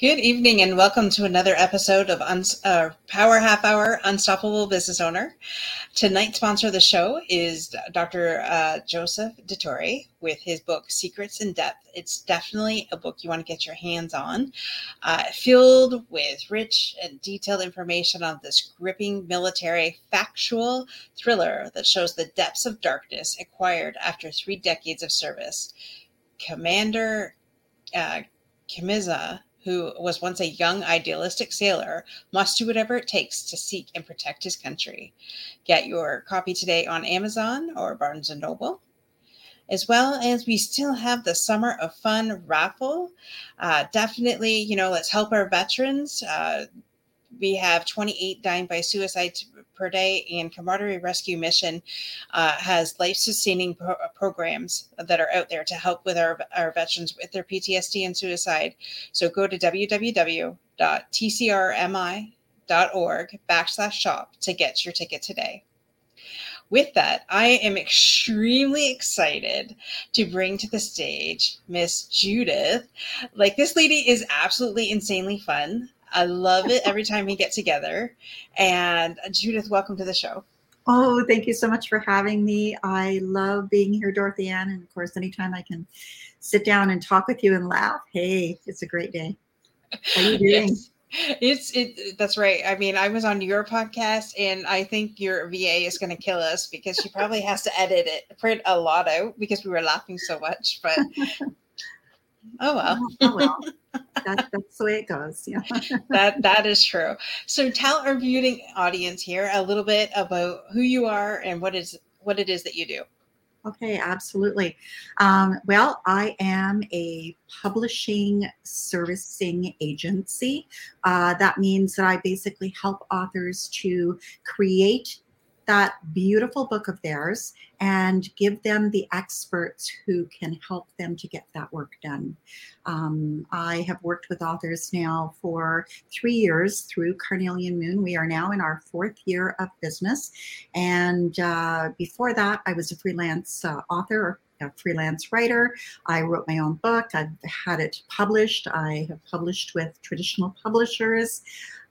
Good evening and welcome to another episode of Uns- uh, Power Half Hour Unstoppable Business Owner. Tonight's sponsor of the show is Dr. Uh, Joseph DeTore with his book Secrets in Depth. It's definitely a book you want to get your hands on, uh, filled with rich and detailed information on this gripping military factual thriller that shows the depths of darkness acquired after three decades of service. Commander uh, who was once a young idealistic sailor, must do whatever it takes to seek and protect his country. Get your copy today on Amazon or Barnes and Noble. As well as we still have the Summer of Fun raffle. Uh, definitely, you know, let's help our veterans. Uh, we have 28 dying by suicide per day, and Camaraderie Rescue Mission uh, has life sustaining pro- programs that are out there to help with our, our veterans with their PTSD and suicide. So go to www.tcrmi.org backslash shop to get your ticket today with that, I am extremely excited to bring to the stage Miss Judith. Like, this lady is absolutely insanely fun. I love it every time we get together. And uh, Judith, welcome to the show. Oh, thank you so much for having me. I love being here, Dorothy Ann. And of course, anytime I can sit down and talk with you and laugh, hey, it's a great day. How are you doing? yes. It's it that's right. I mean, I was on your podcast and I think your VA is gonna kill us because she probably has to edit it print a lot out because we were laughing so much. But oh well. oh well. That, that's the way it goes. Yeah. that that is true. So tell our viewing audience here a little bit about who you are and what is what it is that you do. Okay, absolutely. Um, well, I am a publishing servicing agency. Uh, that means that I basically help authors to create that beautiful book of theirs and give them the experts who can help them to get that work done. Um, I have worked with authors now for three years through Carnelian Moon. We are now in our fourth year of business. And uh, before that, I was a freelance uh, author a freelance writer. I wrote my own book. I've had it published. I have published with traditional publishers.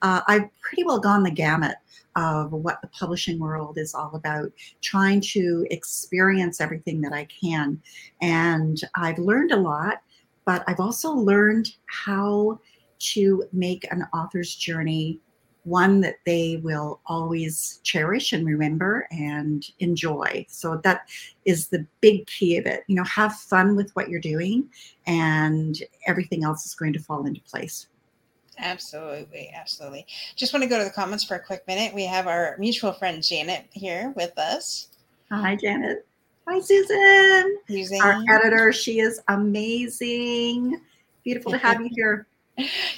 Uh, I've pretty well gone the gamut of what the publishing world is all about, trying to experience everything that I can. And I've learned a lot, but I've also learned how to make an author's journey one that they will always cherish and remember and enjoy. So that is the big key of it. You know, have fun with what you're doing, and everything else is going to fall into place. Absolutely, absolutely. Just want to go to the comments for a quick minute. We have our mutual friend Janet here with us. Hi, Janet. Hi, Susan. Susan. Our editor. She is amazing. Beautiful to have you here.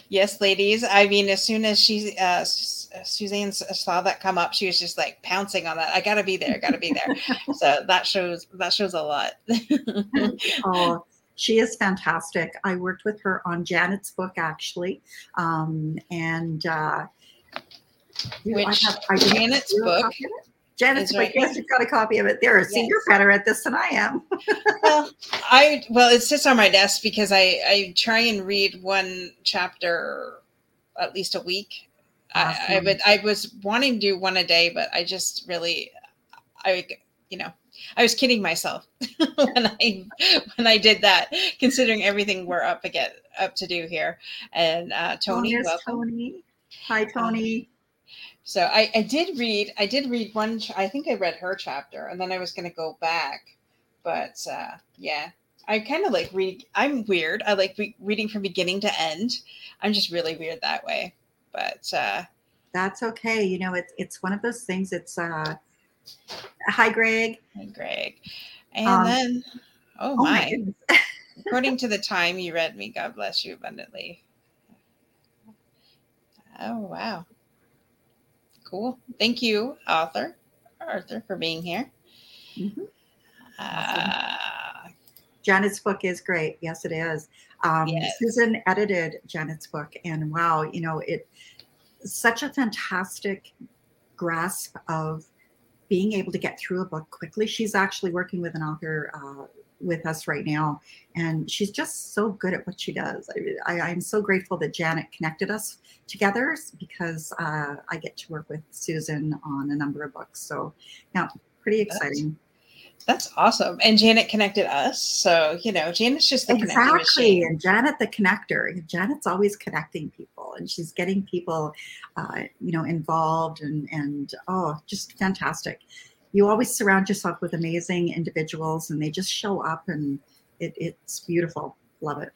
Yes, ladies. I mean, as soon as she, uh, Suzanne saw that come up, she was just like pouncing on that. I gotta be there. Gotta be there. so that shows that shows a lot. oh, she is fantastic. I worked with her on Janet's book actually, um, and uh, which I have, I Janet's book. Janet's book. Yes, you've got a copy of it there. See, yes. you're better at this than I am. well, I well, it sits on my desk because I I try and read one chapter at least a week. Awesome. I, I would I was wanting to do one a day, but I just really I you know I was kidding myself when I when I did that, considering everything we're up again up to do here. And uh, Tony, oh, yes, Tony. Hi, Tony. Um, so I, I did read I did read one. I think I read her chapter, and then I was going to go back, but uh, yeah, I kind of like read. I'm weird. I like re- reading from beginning to end. I'm just really weird that way. But uh, that's okay. You know, it's it's one of those things. It's uh, Hi, Greg. Hi, Greg. And um, then, oh, oh my. my According to the time you read me, God bless you abundantly. Oh, wow. Cool. Thank you, author Arthur, for being here. Mm-hmm. Uh, Janet's book is great. Yes, it is. Um, yes. Susan edited Janet's book, and wow, you know, it such a fantastic grasp of being able to get through a book quickly. She's actually working with an author uh, with us right now, and she's just so good at what she does. I, am so grateful that Janet connected us together because uh, I get to work with Susan on a number of books. So, yeah, pretty exciting. That's, that's awesome. And Janet connected us. So, you know, Janet's just the exactly. And Janet, the connector. Janet's always connecting people and she's getting people, uh, you know, involved and, and oh, just fantastic you always surround yourself with amazing individuals and they just show up and it, it's beautiful. Love it.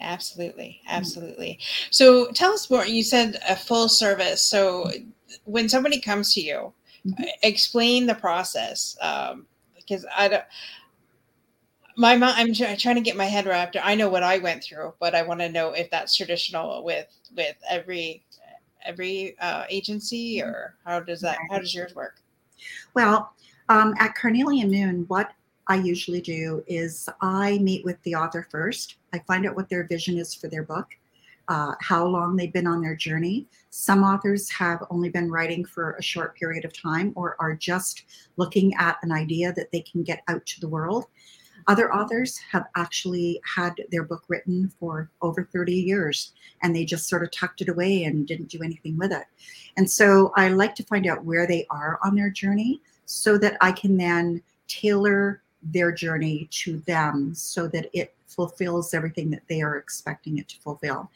Absolutely. Absolutely. So tell us more. You said a full service. So when somebody comes to you mm-hmm. explain the process um, because i don't my mom i'm trying to get my head wrapped. I know what i went through but i want to know if that's traditional with with every every uh, agency mm-hmm. or how does that how does yours work well, um, at Carnelian Moon, what I usually do is I meet with the author first. I find out what their vision is for their book, uh, how long they've been on their journey. Some authors have only been writing for a short period of time or are just looking at an idea that they can get out to the world. Other authors have actually had their book written for over 30 years and they just sort of tucked it away and didn't do anything with it. And so I like to find out where they are on their journey so that I can then tailor their journey to them so that it fulfills everything that they are expecting it to fulfill.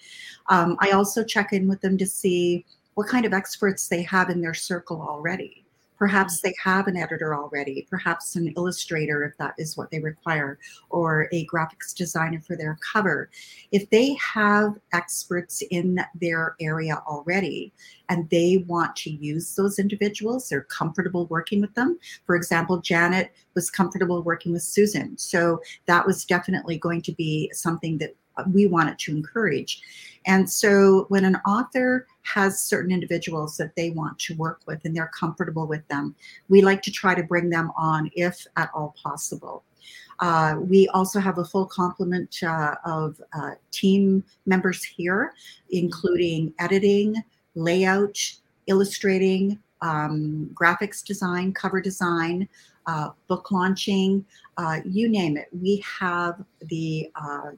Um, I also check in with them to see what kind of experts they have in their circle already. Perhaps mm-hmm. they have an editor already, perhaps an illustrator if that is what they require, or a graphics designer for their cover. If they have experts in their area already and they want to use those individuals, they're comfortable working with them. For example, Janet was comfortable working with Susan. So that was definitely going to be something that we want it to encourage. And so when an author has certain individuals that they want to work with and they're comfortable with them, we like to try to bring them on if at all possible. Uh, we also have a full complement uh, of uh, team members here, including editing, layout, illustrating, um, graphics design, cover design, uh, book launching, uh, you name it. We have the uh,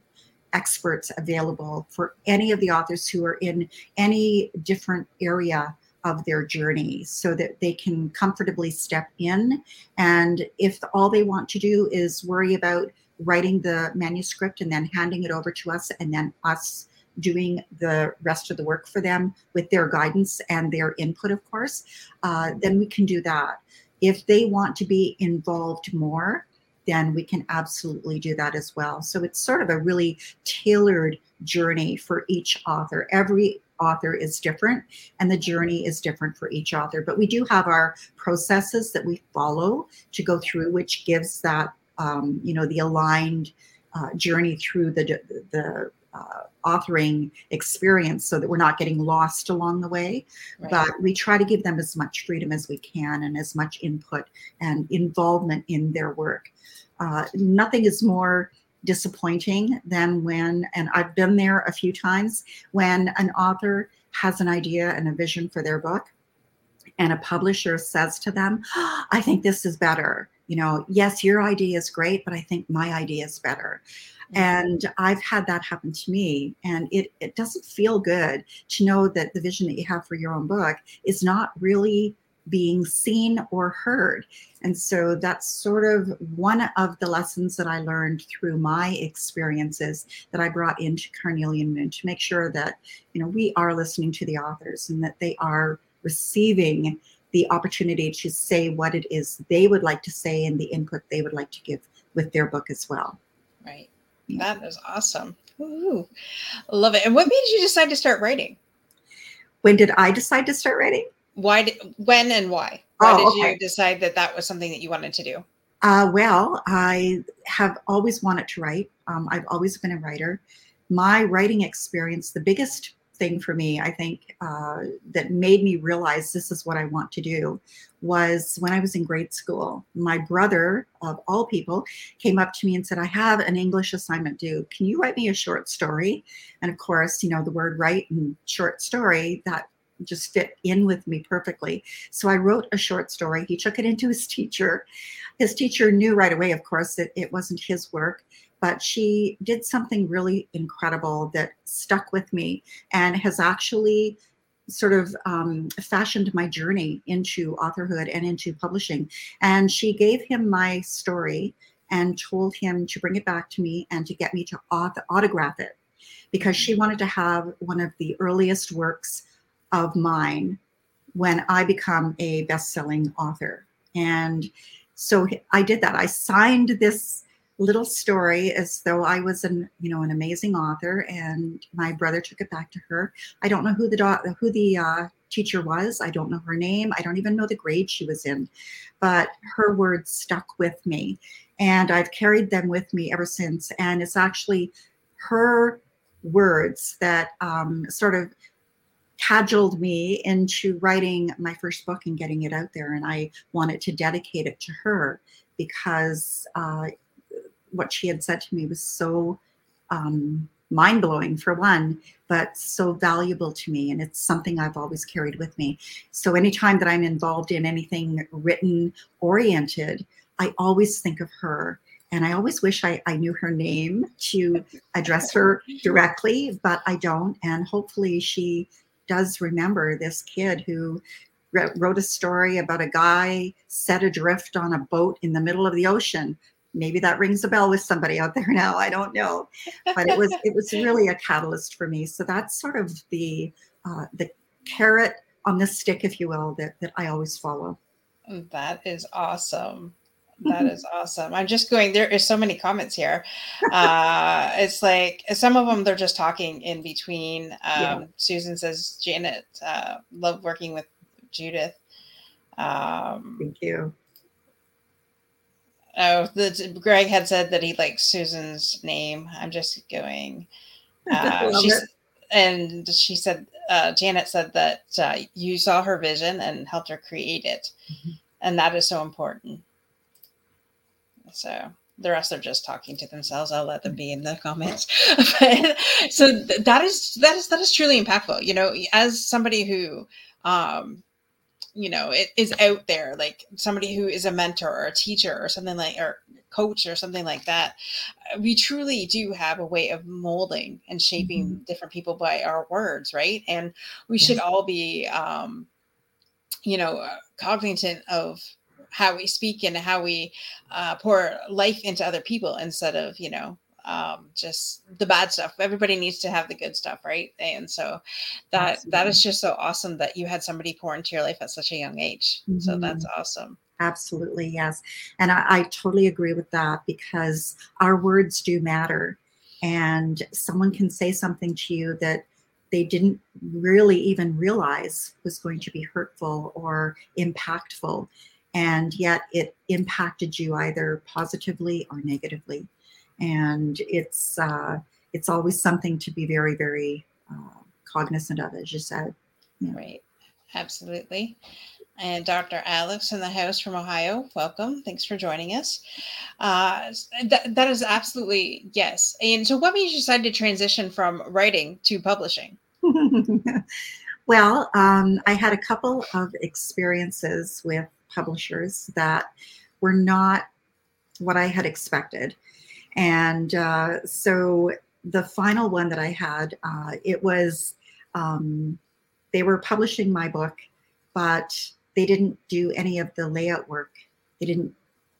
experts available for any of the authors who are in any different area of their journey so that they can comfortably step in. And if all they want to do is worry about writing the manuscript and then handing it over to us, and then us doing the rest of the work for them with their guidance and their input, of course, uh, then we can do that. If they want to be involved more, then we can absolutely do that as well. So it's sort of a really tailored journey for each author. Every author is different and the journey is different for each author. But we do have our processes that we follow to go through, which gives that, um, you know, the aligned uh, journey through the, the uh, authoring experience so that we're not getting lost along the way. Right. But we try to give them as much freedom as we can and as much input and involvement in their work. Uh, nothing is more disappointing than when, and I've been there a few times, when an author has an idea and a vision for their book and a publisher says to them, oh, I think this is better. You know, yes, your idea is great, but I think my idea is better. Mm-hmm. And I've had that happen to me. And it, it doesn't feel good to know that the vision that you have for your own book is not really being seen or heard. And so that's sort of one of the lessons that I learned through my experiences that I brought into Carnelian Moon to make sure that, you know, we are listening to the authors and that they are receiving the opportunity to say what it is they would like to say and the input they would like to give with their book as well. Right. That is awesome. Ooh, love it. And what made you decide to start writing? When did I decide to start writing? why did when and why why oh, did okay. you decide that that was something that you wanted to do uh, well i have always wanted to write um, i've always been a writer my writing experience the biggest thing for me i think uh, that made me realize this is what i want to do was when i was in grade school my brother of all people came up to me and said i have an english assignment due can you write me a short story and of course you know the word write and short story that just fit in with me perfectly. So I wrote a short story. He took it into his teacher. his teacher knew right away, of course, that it wasn't his work, but she did something really incredible that stuck with me and has actually sort of um, fashioned my journey into authorhood and into publishing. And she gave him my story and told him to bring it back to me and to get me to auth- autograph it because she wanted to have one of the earliest works of mine when I become a best-selling author. And so I did that. I signed this little story as though I was an you know an amazing author, and my brother took it back to her. I don't know who the do- who the uh, teacher was. I don't know her name. I don't even know the grade she was in, but her words stuck with me, and I've carried them with me ever since. And it's actually her words that um, sort of cajoled me into writing my first book and getting it out there. And I wanted to dedicate it to her because uh, what she had said to me was so um, mind blowing, for one, but so valuable to me. And it's something I've always carried with me. So anytime that I'm involved in anything written oriented, I always think of her. And I always wish I, I knew her name to address her directly, but I don't. And hopefully she does remember this kid who wrote a story about a guy set adrift on a boat in the middle of the ocean maybe that rings a bell with somebody out there now i don't know. But it was it was really a catalyst for me. So that's sort of the uh, the carrot on the stick if you will that, that i always follow. That is awesome. That is awesome. I'm just going there is so many comments here. Uh it's like some of them they're just talking in between. Um yeah. susan says janet uh love working with judith. Um thank you Oh, the, Greg had said that he likes Susan's name. I'm just going. Uh, and she said, uh, Janet said that uh, you saw her vision and helped her create it, mm-hmm. and that is so important. So the rest are just talking to themselves. I'll let them be in the comments. but, so that is that is that is truly impactful. You know, as somebody who um, you know it is out there like somebody who is a mentor or a teacher or something like or coach or something like that. We truly do have a way of molding and shaping mm-hmm. different people by our words right? And we should all be um you know uh, cognizant of how we speak and how we uh, pour life into other people instead of you know um, just the bad stuff. Everybody needs to have the good stuff, right? And so that Absolutely. that is just so awesome that you had somebody pour into your life at such a young age. Mm-hmm. So that's awesome. Absolutely, yes. And I, I totally agree with that because our words do matter. And someone can say something to you that they didn't really even realize was going to be hurtful or impactful. And yet it impacted you either positively or negatively and it's uh, it's always something to be very very uh, cognizant of, as you said. Yeah. Right, absolutely. And Dr. Alex in the house from Ohio, welcome. Thanks for joining us. Uh, that, that is absolutely yes. And so, what made you decide to transition from writing to publishing? well, um, I had a couple of experiences with publishers that were not what I had expected. And uh, so the final one that I had, uh, it was, um, they were publishing my book, but they didn't do any of the layout work. They didn't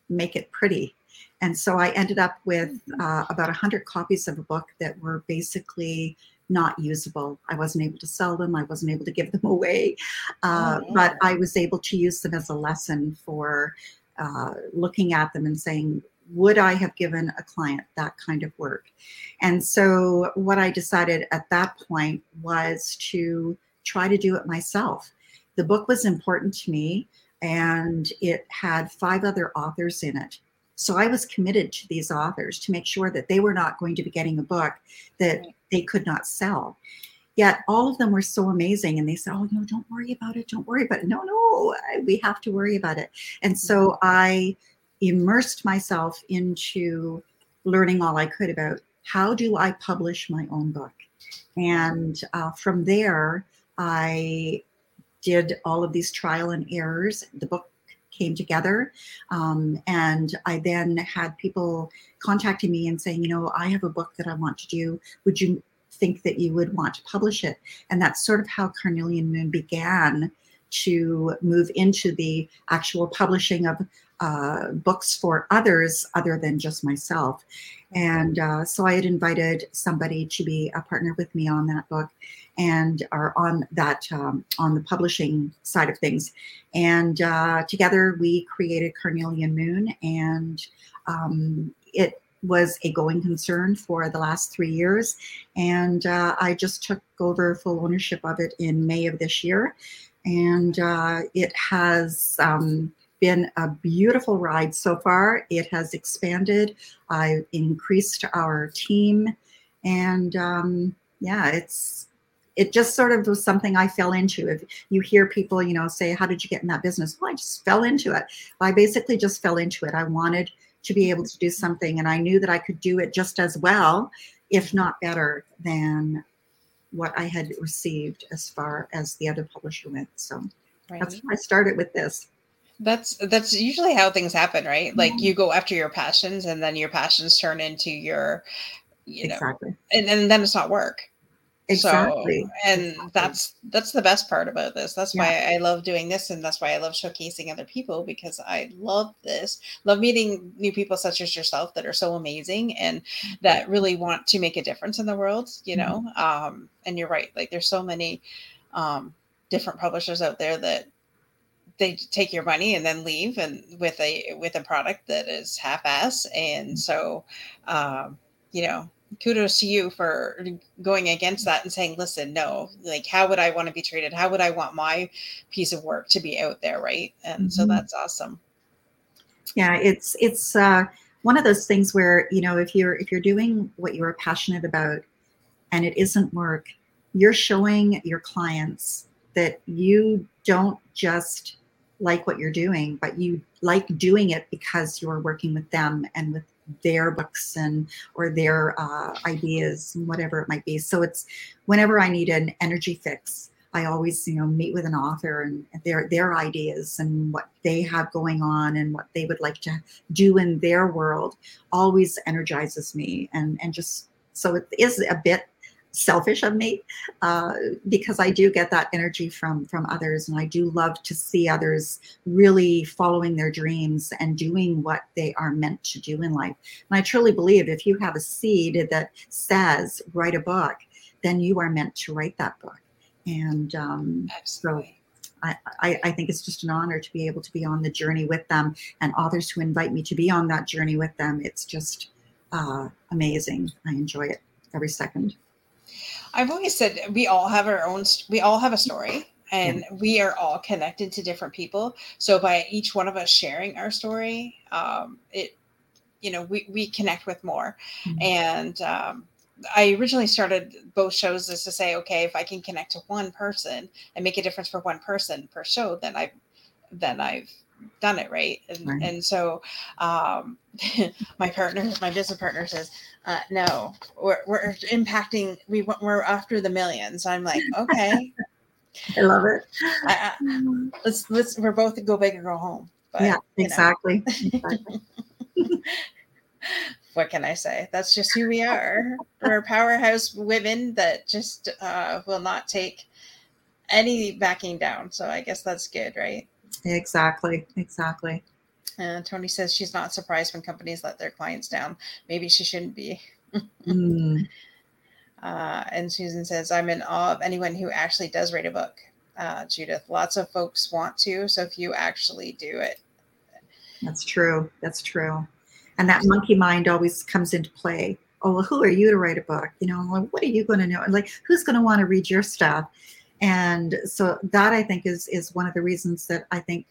make it pretty. And so I ended up with mm-hmm. uh, about 100 copies of a book that were basically not usable. I wasn't able to sell them. I wasn't able to give them away. Uh, oh, But I was able to use them as a lesson for uh, looking at them and saying, would I have given a client that kind of work? And so, what I decided at that point was to try to do it myself. The book was important to me, and it had five other authors in it. So, I was committed to these authors to make sure that they were not going to be getting a book that they could not sell. Yet, all of them were so amazing, and they said, Oh, no, don't worry about it. Don't worry about it. No, no, we have to worry about it. And so, mm-hmm. I immersed myself into learning all I could about how do I publish my own book. And uh, from there, I did all of these trial and errors. The book came together. Um, and I then had people contacting me and saying, you know, I have a book that I want to do. Would you think that you would want to publish it? And that's sort of how Carnelian Moon began to move into the actual publishing of uh, books for others other than just myself. And uh, so I had invited somebody to be a partner with me on that book and are on that um, on the publishing side of things. And uh, together we created Carnelian Moon, and um, it was a going concern for the last three years. And uh, I just took over full ownership of it in May of this year. And uh, it has um, been a beautiful ride so far. It has expanded. I've increased our team. And um, yeah, it's it just sort of was something I fell into. If you hear people, you know, say, "How did you get in that business?" Well, I just fell into it. I basically just fell into it. I wanted to be able to do something, and I knew that I could do it just as well, if not better, than what I had received as far as the other publisher went. So right. that's why I started with this. That's that's usually how things happen, right? Like you go after your passions, and then your passions turn into your, you know, exactly. and, and then it's not work Exactly. So, and exactly. that's that's the best part about this. That's yeah. why I love doing this and that's why I love showcasing other people because I love this. Love meeting new people such as yourself that are so amazing and that really want to make a difference in the world, you know. Mm-hmm. Um and you're right. Like there's so many um different publishers out there that they take your money and then leave and with a with a product that is half ass and mm. so um you know kudos to you for going against that and saying listen no like how would i want to be treated how would i want my piece of work to be out there right and mm-hmm. so that's awesome yeah it's it's uh one of those things where you know if you're if you're doing what you're passionate about and it isn't work you're showing your clients that you don't just like what you're doing but you like doing it because you're working with them and with their books and or their uh, ideas and whatever it might be. So it's whenever I need an energy fix, I always you know meet with an author and their their ideas and what they have going on and what they would like to do in their world always energizes me and and just so it is a bit selfish of me uh, because I do get that energy from from others, and I do love to see others really following their dreams and doing what they are meant to do in life. And I truly believe if you have a seed that says write a book, then you are meant to write that book. And um, so. I, I, I think it's just an honor to be able to be on the journey with them and authors who invite me to be on that journey with them. It's just uh, amazing. I enjoy it every second. I've always said we all have our own, we all have a story and we are all connected to different people. So by each one of us sharing our story, um, it, you know, we, we connect with more. Mm-hmm. And um, I originally started both shows is to say, okay, if I can connect to one person and make a difference for one person per show, then I've then I've done it right. And, right. and so um, my partner, my business partner says, uh, no, we're, we're impacting, we, we're after the millions. I'm like, okay. I love it. I, I, let's, let's, we're both go big or go home. But, yeah, exactly. exactly. what can I say? That's just who we are. We're powerhouse women that just uh, will not take any backing down. So I guess that's good, right? Exactly. Exactly. And Tony says she's not surprised when companies let their clients down. Maybe she shouldn't be. mm. uh, and Susan says, I'm in awe of anyone who actually does write a book. Uh, Judith, lots of folks want to. So if you actually do it. That's true. That's true. And that monkey mind always comes into play. Oh, well, who are you to write a book? You know, like, what are you going to know? And like, who's going to want to read your stuff? And so that I think is is one of the reasons that I think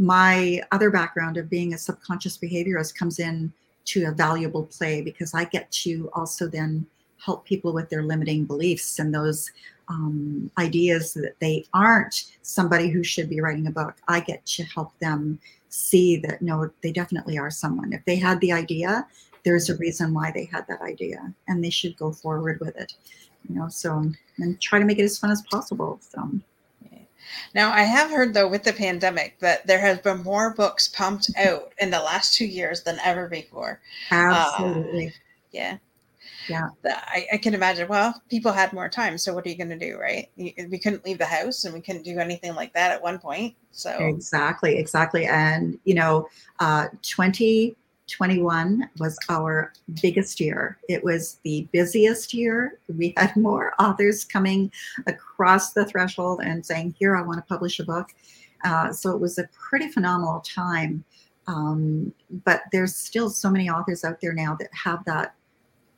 my other background of being a subconscious behaviorist comes in to a valuable play because I get to also then help people with their limiting beliefs and those um, ideas that they aren't somebody who should be writing a book. I get to help them see that no, they definitely are someone. If they had the idea, there's a reason why they had that idea and they should go forward with it. You know, so and try to make it as fun as possible. So Now, I have heard though with the pandemic that there has been more books pumped out in the last two years than ever before. Absolutely. Uh, yeah. Yeah. I, I, can imagine. Well, people had more time, so what are you going to do, right? We couldn't leave the house, and we couldn't do anything like that at one point. So exactly, exactly, and you know, uh, twenty 21 was our biggest year. It was the busiest year. We had more authors coming across the threshold and saying, Here, I want to publish a book. Uh, so it was a pretty phenomenal time. Um, but there's still so many authors out there now that have that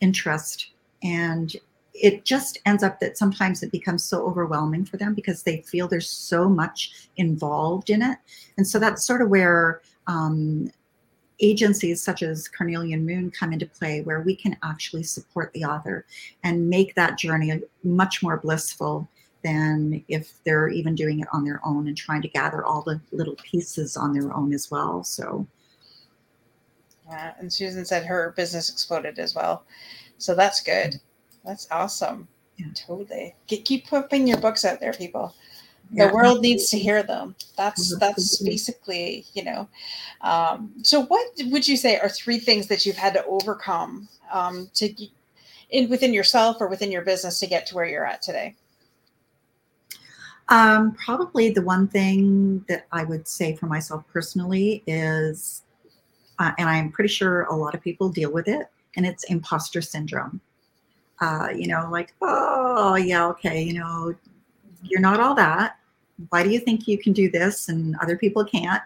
interest. And it just ends up that sometimes it becomes so overwhelming for them because they feel there's so much involved in it. And so that's sort of where um, agencies such as Carnelian Moon come into play where we can actually support the author and make that journey much more blissful than if they're even doing it on their own and trying to gather all the little pieces on their own as well. So, yeah, and Susan said her business exploded as well. So that's good. That's awesome. Yeah. Totally. Get, keep putting your books out there, people the yeah, world needs to hear them. That's that's basically you know um, so what would you say are three things that you've had to overcome um, to in within yourself or within your business to get to where you're at today? Um, probably the one thing that i would say for myself personally is uh, and i'm pretty sure a lot of people deal with it and it's imposter syndrome. Uh, you know like oh yeah okay you know you're not all that why do you think you can do this and other people can't?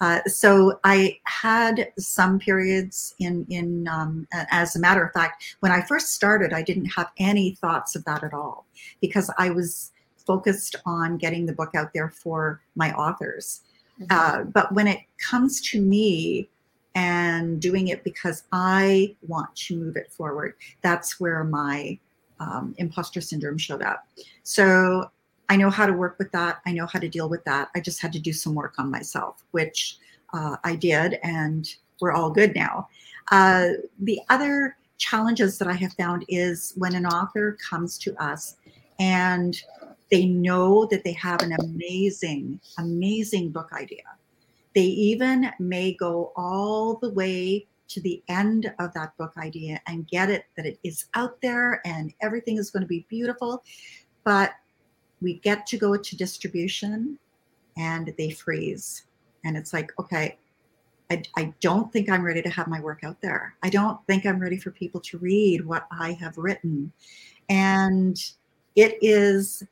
Uh, so I had some periods in in um, as a matter of fact, when I first started, I didn't have any thoughts of that at all because I was focused on getting the book out there for my authors. Mm-hmm. Uh, but when it comes to me and doing it because I want to move it forward, that's where my um, imposter syndrome showed up. So I know how to work with that. I know how to deal with that. I just had to do some work on myself, which uh, I did, and we're all good now. Uh, the other challenges that I have found is when an author comes to us and they know that they have an amazing, amazing book idea. They even may go all the way to the end of that book idea and get it that it is out there and everything is going to be beautiful. But we get to go to distribution and they freeze. And it's like, okay, I, I don't think I'm ready to have my work out there. I don't think I'm ready for people to read what I have written. And it is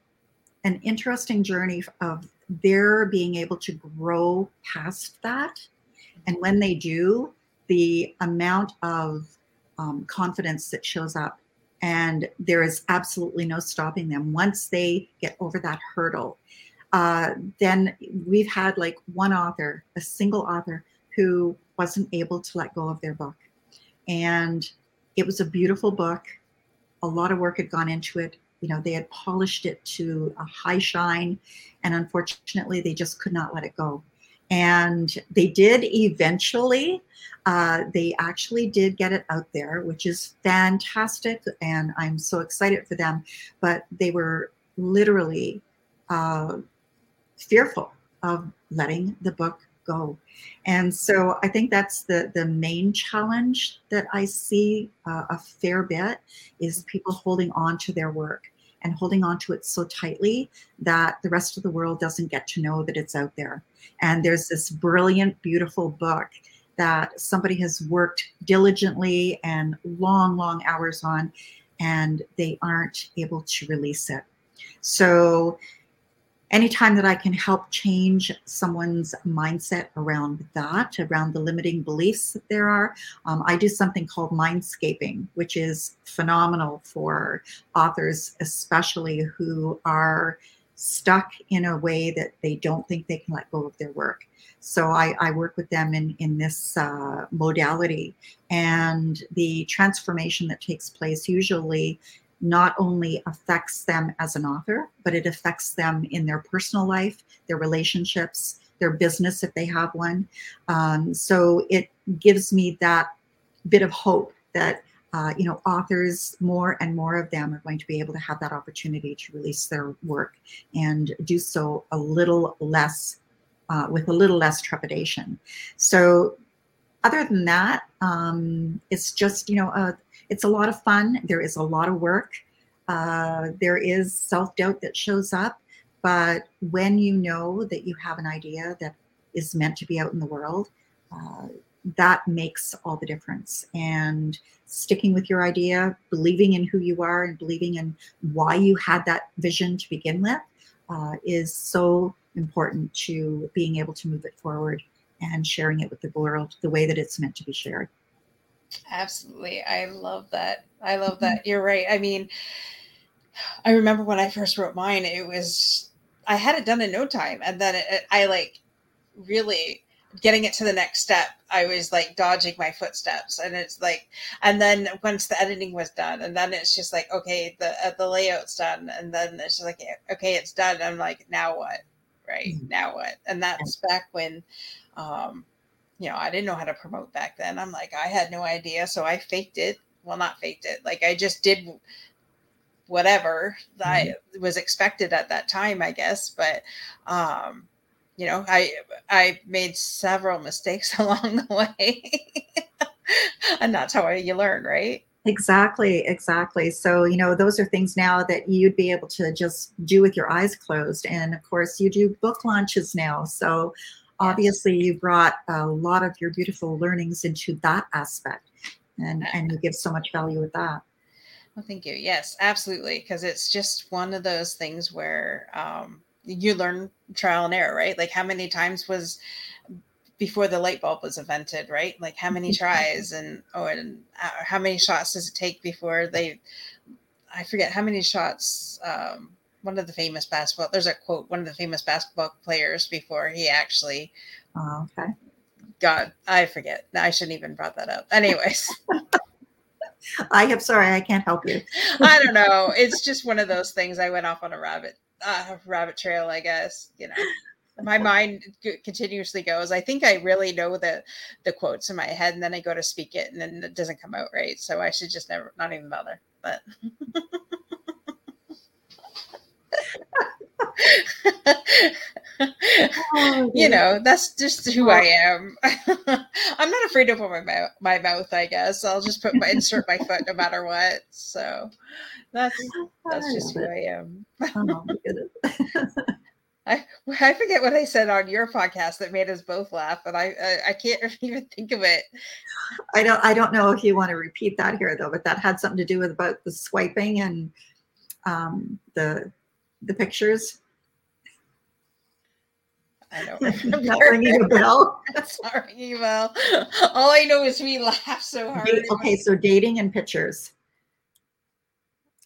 an interesting journey of their being able to grow past that. And when they do, the amount of um, confidence that shows up and there is absolutely no stopping them once they get over that hurdle. Uh, then we've had like one author a single author who wasn't able to let go of their book. And it was a beautiful book. A lot of work had gone into it. You know they had polished it to a high shine and unfortunately they just could not let it go and they did eventually uh, they actually did get it out there which is fantastic and i'm so excited for them. But they were literally uh, fearful of letting the book go. And so i think that's the the main challenge that i see uh, a fair bit is people holding on to their work and holding on to it so tightly that the rest of the world doesn't get to know that it's out there. And there's this brilliant, beautiful book that somebody has worked diligently and long, long hours on, and they aren't able to release it. So anytime that I can help change someone's mindset around that, around the limiting beliefs that there are, um, I do something called mindscaping, which is phenomenal for authors, especially who are stuck in a way that they don't think they can let go of their work. So I, I work with them in, in this uh, modality. And the transformation that takes place usually not only affects them as an author, but it affects them in their personal life, their relationships, their business if they have one. Um, so it gives me that bit of hope that uh, you know, authors, more and more of them are going to be able to have that opportunity to release their work and do so a little less, uh, with a little less trepidation. So, other than that, um, it's just, you know, uh, it's a lot of fun. There is a lot of work. Uh, there is self doubt that shows up. But when you know that you have an idea that is meant to be out in the world, uh, that makes all the difference. And sticking with your idea, believing in who you are, and believing in why you had that vision to begin with uh, is so important to being able to move it forward and sharing it with the world the way that it's meant to be shared. Absolutely. I love that. I love mm-hmm. that. You're right. I mean, I remember when I first wrote mine, it was, I had it done in no time. And then it, I like really getting it to the next step i was like dodging my footsteps and it's like and then once the editing was done and then it's just like okay the uh, the layout's done and then it's just like okay it's done i'm like now what right mm-hmm. now what and that's back when um you know i didn't know how to promote back then i'm like i had no idea so i faked it well not faked it like i just did whatever that mm-hmm. was expected at that time i guess but um you know, I I made several mistakes along the way. and that's how you learn, right? Exactly, exactly. So, you know, those are things now that you'd be able to just do with your eyes closed. And of course, you do book launches now. So, obviously, you brought a lot of your beautiful learnings into that aspect. And, and you give so much value with that. Well, thank you. Yes, absolutely. Because it's just one of those things where, um, you learn trial and error, right? Like how many times was before the light bulb was invented, right? Like how many tries and oh, and uh, how many shots does it take before they? I forget how many shots. Um, one of the famous basketball. There's a quote. One of the famous basketball players before he actually. Oh, okay. God, I forget. I shouldn't even brought that up. Anyways. I am sorry, I can't help you. I don't know. It's just one of those things. I went off on a rabbit uh, rabbit trail, I guess. You know, my mind continuously goes. I think I really know the the quotes in my head, and then I go to speak it, and then it doesn't come out right. So I should just never, not even bother. But. oh, you know, that's just who I am. I'm not afraid to open my mouth, my mouth. I guess I'll just put my insert my foot no matter what. So, that's that's just who I am. oh, I, I forget what I said on your podcast that made us both laugh, but I, I, I can't even think of it. I don't I don't know if you want to repeat that here though, but that had something to do with about the swiping and um, the the pictures. I don't remember. not ringing a bell. It's not ringing a bell. All I know is we laugh so hard. Okay, so dating and pictures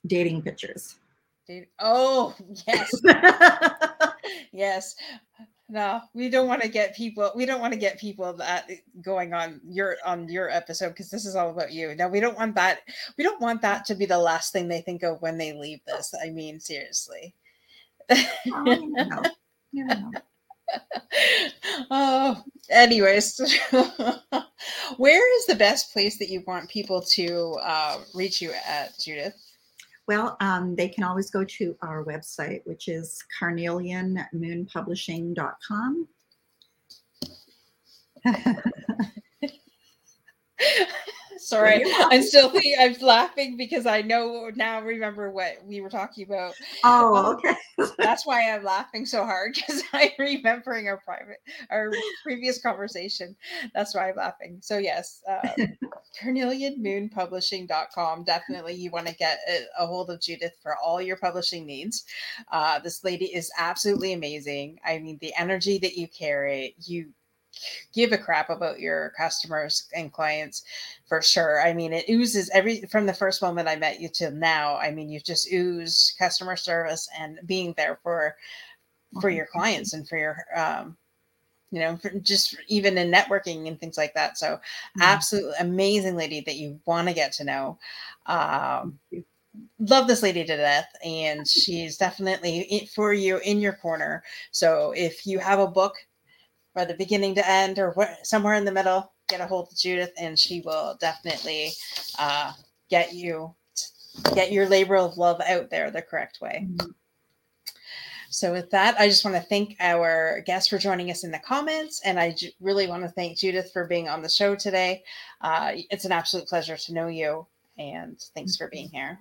dating pictures. Oh, yes. yes. No, we don't want to get people. We don't want to get people that eh, going on your on your episode because this is all about you. Now we don't want that. We don't want that to be the last thing they think of when they leave this. I mean, seriously. Oh, oh anyways. Where is the best place that you want people to uh, reach you at judith? Well, um, they can always go to our website, which is carnelianmoonpublishing.com. Sorry, I'm still I'm laughing because I know now remember what we were talking about. Oh, um, okay. that's why I'm laughing so hard because I'm remembering our private our previous conversation. That's why I'm laughing. So yes, um, carnelianmoonpublishing.com. Definitely, you want to get a, a, hold of Judith for all your publishing needs. Uh, this lady is absolutely amazing. I mean, the energy that you carry, you give a crap about your customers and clients for sure. I mean, it oozes every from the first moment I met you till now. I mean, you've just oozed customer service and being there for for your clients and for your um you know just even in networking and things like that so mm-hmm. absolutely amazing lady that you want to get to know um love this lady to death and she's definitely for you in your corner so if you have a book or the beginning to end or somewhere in the middle, get a hold of Judith and she will definitely uh, get you get your labor of love out there the correct way. Mm-hmm. So, with that, I just want to thank our guests for joining us in the comments. And I j- really want to thank Judith for being on the show today. Uh, it's an absolute pleasure to know you. And thanks for being here.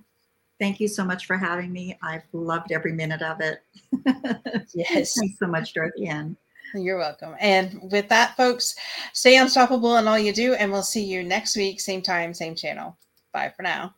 Thank you so much for having me. I've loved every minute of it. yes. Thanks so much, Dorothy Ann. You're welcome. And with that, folks, stay unstoppable in all you do. And we'll see you next week, same time, same channel. Bye for now.